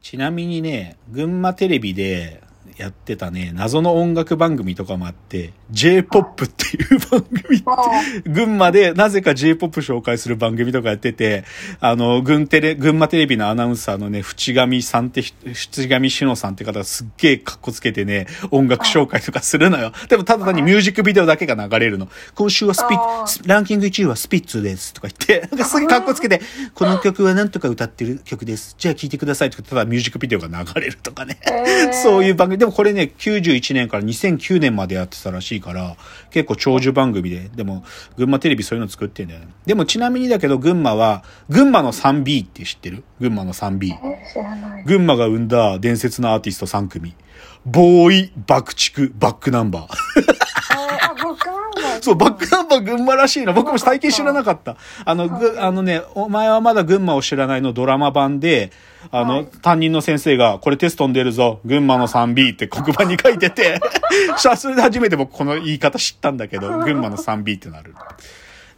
ちなみにね、群馬テレビでやってたね、謎の音楽番組とかもあって、J-POP っていう番組って、群馬でなぜか J-POP 紹介する番組とかやってて、あの、群テレ、群馬テレビのアナウンサーのね、淵上さんって人、淵上志乃さんって方がすっげえ格好つけてね、音楽紹介とかするのよ。でもただ単にミュージックビデオだけが流れるの。今週はスピあースランキング1位はスピッツですとか言って、なんかすげえ格好つけて、この曲はなんとか歌ってる曲です。じゃあ聴いてくださいとか、ただミュージックビデオが流れるとかね。そういう番組。でもこれね、91年から2009年までやってたらしいから、結構長寿番組で、でも、群馬テレビそういうの作ってんだよね。でもちなみにだけど、群馬は、群馬の 3B って知ってる？群馬の 3B。え知らない。群馬が生んだ伝説のアーティスト3組。ボーイ、爆竹、バックナンバー。そう、バックナンバー群馬らしいの。僕も最近知らなかった。あの、ぐ、あのね、お前はまだ群馬を知らないのドラマ版で、あの、はい担任の先生が、これテストに出るぞ、群馬の 3B って黒板に書いてて、さそれで初めて僕この言い方知ったんだけど、群馬の 3B ってなる。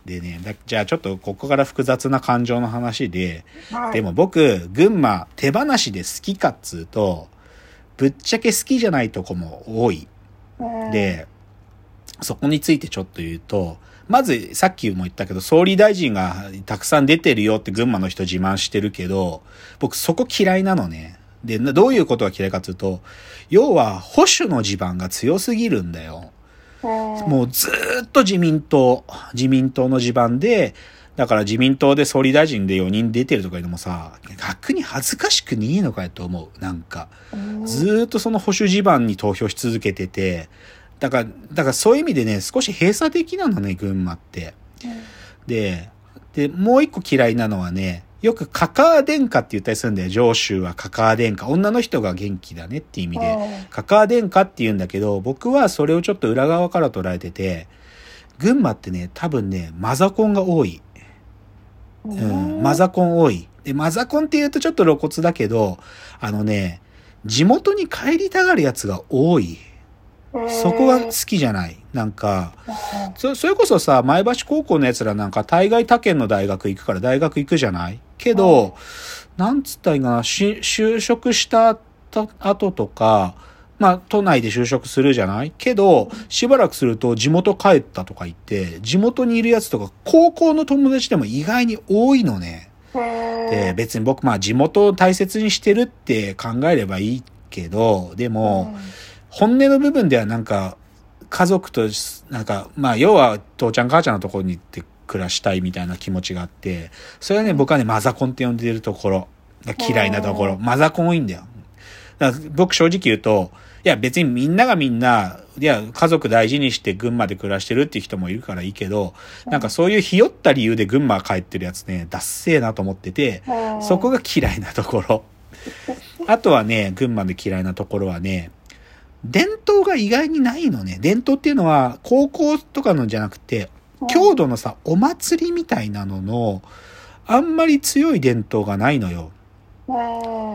でね、だじゃあちょっとここから複雑な感情の話で、はいでも僕、群馬手放しで好きかっつうと、ぶっちゃけ好きじゃないとこも多い。うん、で、そこについてちょっと言うと、まず、さっきも言ったけど、総理大臣がたくさん出てるよって群馬の人自慢してるけど、僕そこ嫌いなのね。で、などういうことが嫌いかっていうと、要は保守の地盤が強すぎるんだよ。うん、もうずーっと自民党、自民党の地盤で、だから自民党で総理大臣で4人出てるとかいうのもさ、逆に恥ずかしくねえのかよと思う。なんか。うんずーっとその保守地盤に投票し続けてて、だから、だからそういう意味でね、少し閉鎖的なのね、群馬って。で、で、もう一個嫌いなのはね、よくカカア殿下って言ったりするんだよ。上州はカカア殿下。女の人が元気だねっていう意味で。カカア殿下って言うんだけど、僕はそれをちょっと裏側から捉えてて、群馬ってね、多分ね、マザコンが多い。ううん、マザコン多い。で、マザコンって言うとちょっと露骨だけど、あのね、地元に帰りたがるやつが多い。そこが好きじゃない。なんか、そそれこそさ、前橋高校のやつらなんか大概他県の大学行くから大学行くじゃない？けど、なんつったらいいかな、し就職した後後とか、まあ、都内で就職するじゃない？けど、しばらくすると地元帰ったとか言って、地元にいるやつとか、高校の友達でも意外に多いのね。で、別に僕、まあ、地元を大切にしてるって考えればいいけど、でも、本音の部分ではなんか、家族と、なんか、まあ、要は、父ちゃん母ちゃんのところに行って暮らしたいみたいな気持ちがあって、それはね、僕はね、マザコンって呼んでるところが嫌いなところ。マザコン多いんだよ。だから僕正直言うと、いや別にみんながみんな、いや家族大事にして群馬で暮らしてるっていう人もいるからいいけど、なんかそういうひよった理由で群馬帰ってるやつね、ダッセーなと思ってて、そこが嫌いなところ。あとはね、群馬で嫌いなところはね、伝統が意外にないのね。伝統っていうのは、高校とかのじゃなくて、郷土のさ、お祭りみたいなのの、あんまり強い伝統がないのよ。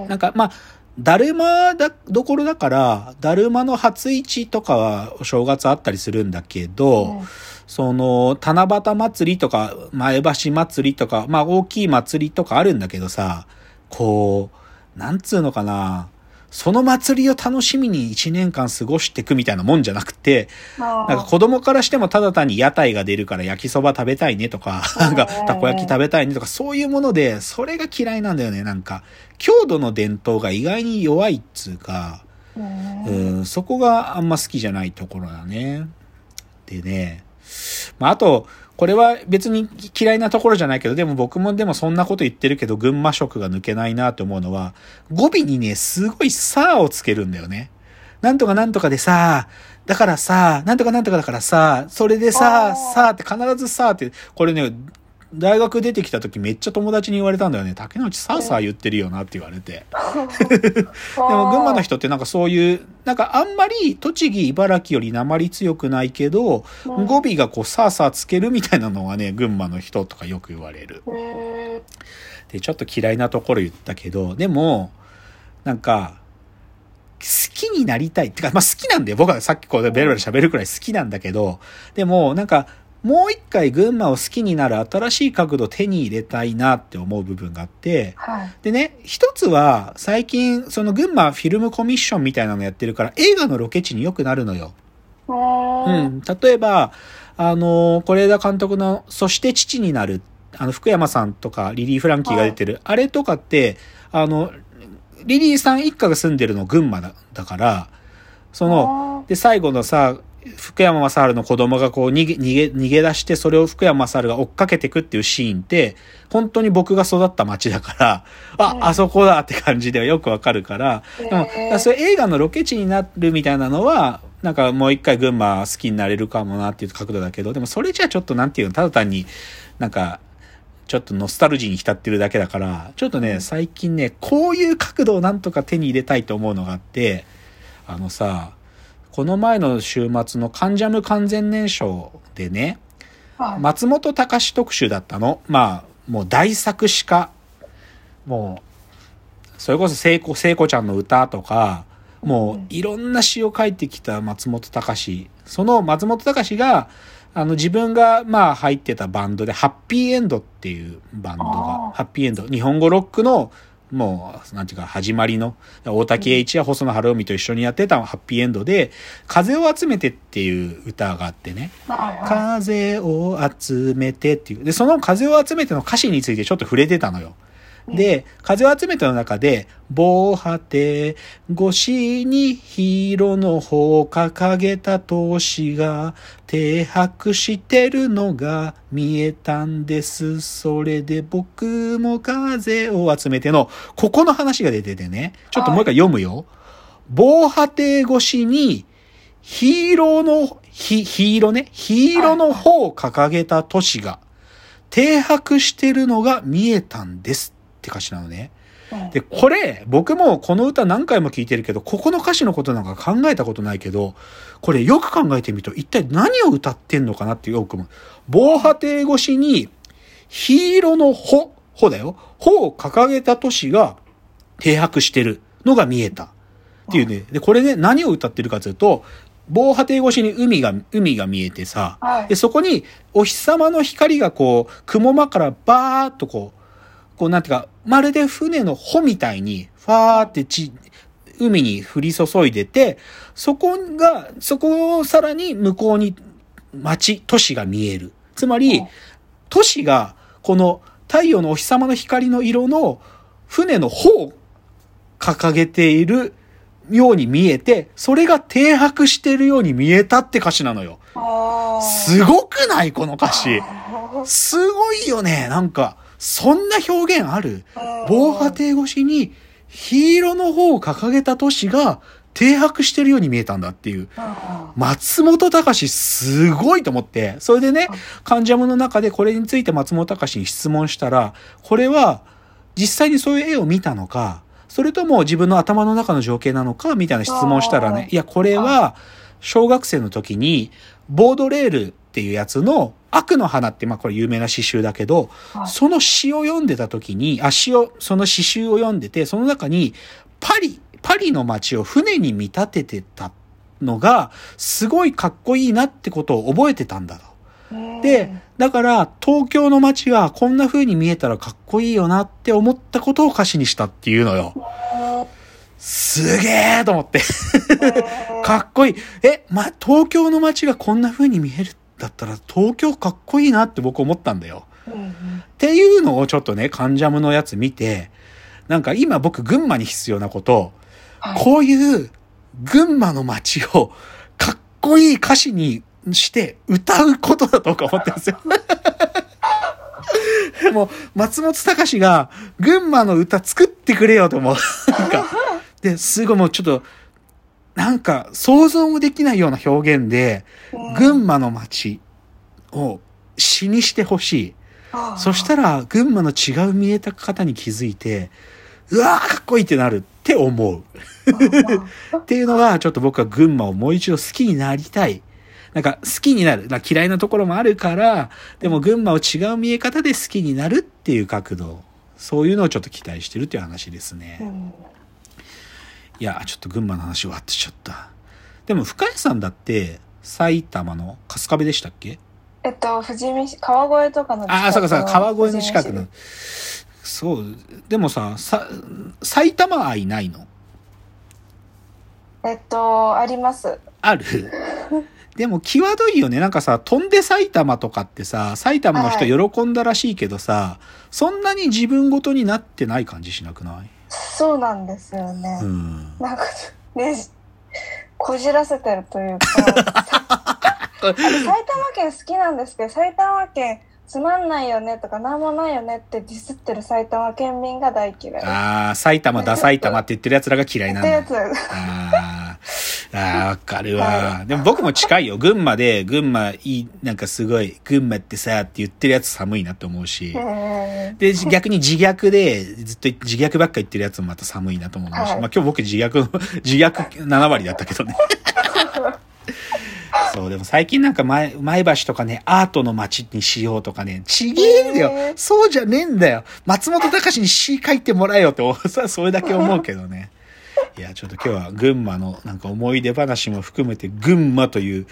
なんか、まあ、だるまだ、どころだから、だるまの初市とかはお正月あったりするんだけど、その、七夕祭りとか、前橋祭りとか、まあ大きい祭りとかあるんだけどさ、こう、なんつうのかな、その祭りを楽しみに一年間過ごしていくみたいなもんじゃなくて、なんか子供からしてもただ単に屋台が出るから焼きそば食べたいねとか、なんかたこ焼き食べたいねとか、そういうもので、それが嫌いなんだよね、なんか。郷土の伝統が意外に弱いっつうか、うん、そこがあんま好きじゃないところだね。でね、まあ、あと、これは別に嫌いなところじゃないけど、でも僕もでもそんなこと言ってるけど、群馬色が抜けないなと思うのは、語尾にね、すごいさーをつけるんだよね。なんとかなんとかでさ、だからさ、なんとかなんとかだからさ、それでさ、さって必ずさって、これね、大学出てきた時めっちゃ友達に言われたんだよね。竹内さーさー言ってるよなって言われて。でも群馬の人ってなんかそういう、なんかあんまり栃木、茨城より鉛強くないけど、語尾がこうさーさーつけるみたいなのはね、群馬の人とかよく言われる。で、ちょっと嫌いなところ言ったけど、でも、なんか、好きになりたい。ってか、まあ好きなんだよ。僕はさっきこうベラベラ喋るくらい好きなんだけど、でも、なんか、もう一回群馬を好きになる新しい角度を手に入れたいなって思う部分があって、はい。でね、一つは最近その群馬フィルムコミッションみたいなのやってるから映画のロケ地によくなるのよ。う。うんん。例えば、あの、是枝監督のそして父になる、あの、福山さんとかリリー・フランキーが出てる、あれとかって、あの、リリーさん一家が住んでるの群馬だだから、その、で、最後のさ、福山雅治の子供がこう逃げ、逃げ、逃げ出して、それを福山雅治が追っかけてくっていうシーンって、本当に僕が育った街だから、あ、あそこだって感じではよくわかるから、でも、だそれ映画のロケ地になるみたいなのは、なんかもう一回群馬好きになれるかもなっていう角度だけど、でもそれじゃちょっとなんていうの、ただ単になんか、ちょっとノスタルジーに浸ってるだけだから、ちょっとね、最近ね、こういう角度をなんとか手に入れたいと思うのがあって、あのさ、この前の週末のカンジャム完全燃焼でね、はい。松本隆特集だったの。まあ、もう大作詞家。もう、それこそ聖子、聖子ちゃんの歌とか、もういろんな詩を書いてきた松本隆。その松本隆が、あの自分がまあ入ってたバンドで、ハッピーエンドっていうバンドがハッピーエンド、日本語ロックの、もう、なんていうか、始まりの、大竹栄一や細野晴臣と一緒にやってたハッピーエンドで、風を集めてっていう歌があってね。風を集めてっていう。で、その風を集めての歌詞についてちょっと触れてたのよ。で、風を集めての中で、防波堤越しにヒーローの方を掲げた闘士が停泊してるのが見えたんです。それで僕も風を集めての、ここの話が出ててね。ちょっともう一回読むよ。防波堤越しにヒーローの、ヒヒーローね、ヒーローの方を掲げた都市が停泊してるのが見えたんですって歌詞なのね。うんで、これ、僕もこの歌何回も聞いてるけど、ここの歌詞のことなんか考えたことないけど、これよく考えてみると、一体何を歌ってんのかなってよく思う。防波堤越しに、ヒーローの穂、穂だよ。穂を掲げた都市が停泊してるのが見えた。っていうね。で、これね、何を歌ってるかというと、防波堤越しに海が、海が見えてさ、はいで、そこにお日様の光がこう、雲間からバーっとこう、こうなんていうか、まるで船の帆みたいに、ファーってち、海に降り注いでて、そこが、そこをさらに向こうに町、都市が見える。つまりうん、都市が、この太陽のお日様の光の色の船の帆を掲げているように見えて、それが停泊しているように見えたって歌詞なのよ。すごくない？この歌詞。あすごいよね。なんか、そんな表現ある？防波堤越しにヒーローの方を掲げた都市が停泊してるように見えたんだっていう。松本隆すごいと思って、それでね、関ジャムの中でこれについて松本隆に質問したら、これは実際にそういう絵を見たのか、それとも自分の頭の中の情景なのか、みたいな質問したらね、いや、これは小学生の時にボードレールっていうやつの悪の花って、まあこれ有名な詩集だけど、はいその詩を読んでた時に、あ、詩を、その詩集を読んでて、その中にパリ、パリの街を船に見立ててたのが、すごいかっこいいなってことを覚えてたんだと。うんで、だから東京の街がこんな風に見えたらかっこいいよなって思ったことを歌詞にしたっていうのよ。すげえと思って。かっこいい。え、ま、東京の街がこんな風に見えるんだったら東京かっこいいなって僕思ったんだよ。うんうんっていうのをちょっとね、カンジャムのやつ見て、なんか今僕群馬に必要なこと、はいこういう群馬の街をかっこいい歌詞にして歌うことだとか思ってるんですよ。もう松本隆が群馬の歌作ってくれよと思う。なんか、で、すごいもうちょっと、なんか想像もできないような表現で、群馬の街を詩にしてほしい。そしたら、群馬の違う見えた方に気づいて、うわーかっこいいってなるって思う。っていうのが、ちょっと僕は群馬をもう一度好きになりたい。なんか好きになる。まあ嫌いなところもあるから、でも群馬を違う見え方で好きになるっていう角度。そういうのをちょっと期待してるっていう話ですね。うんいや、ちょっと群馬の話終わってきちゃった。でも深谷さんだって、埼玉の春日部でしたっけ？ええっと、富士見市、川越とかの近くの。ああ、そうかそうか、川越の近くの。そう。でもさ、さ、埼玉愛ないの？市えっと、あります。ある？でも、際どいよね。なんかさ、飛んで埼玉とかってさ、埼玉の人喜んだらしいけどさ、そんなに自分ごとになってない感じしなくない？そうなんですよね。うん。なんか、ね、こじらせてるというか、さ埼玉県好きなんですけど、埼玉県つまんないよねとか、なんもないよねってディスってる埼玉県民が大嫌い。ああ、埼玉だ埼玉って言ってる奴らが嫌いなんだってや。つ。あーあー、わかるわ。でも僕も近いよ。群馬で、群馬いい、なんかすごい、群馬ってさ、って言ってるやつ寒いなって思うし。えで、逆に自虐で、ずっと自虐ばっか言ってるやつもまた寒いなと思うし。はいまあ今日僕自虐の、自虐7割だったけどね。そう、でも最近なんか前、前橋とかね、アートの街にしようとかね、ちげえんだよ。そうじゃねえんだよ。松本隆に詩書いてもらえよって、それだけ思うけどね。いや、ちょっと今日は群馬のなんか思い出話も含めて、群馬という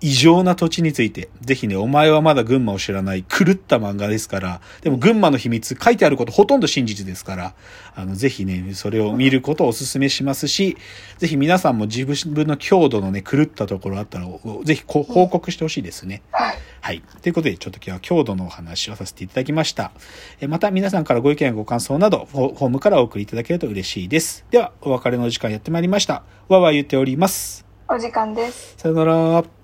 異常な土地について、ぜひね、お前はまだ群馬を知らない狂った漫画ですから、でも群馬の秘密書いてあることほとんど真実ですから、あの、ぜひね、それを見ることをお勧めしますし、ぜひ皆さんも自分の郷土のね、狂ったところあったら、ぜひ報告してほしいですね。はい。はい。ということで、ちょっと今日は郷土のお話をさせていただきました。えまた皆さんからご意見やご感想など、フォームからお送りいただけると嬉しいです。では、お別れの時間やってまいりました。わわ言っております。お時間です。さよなら。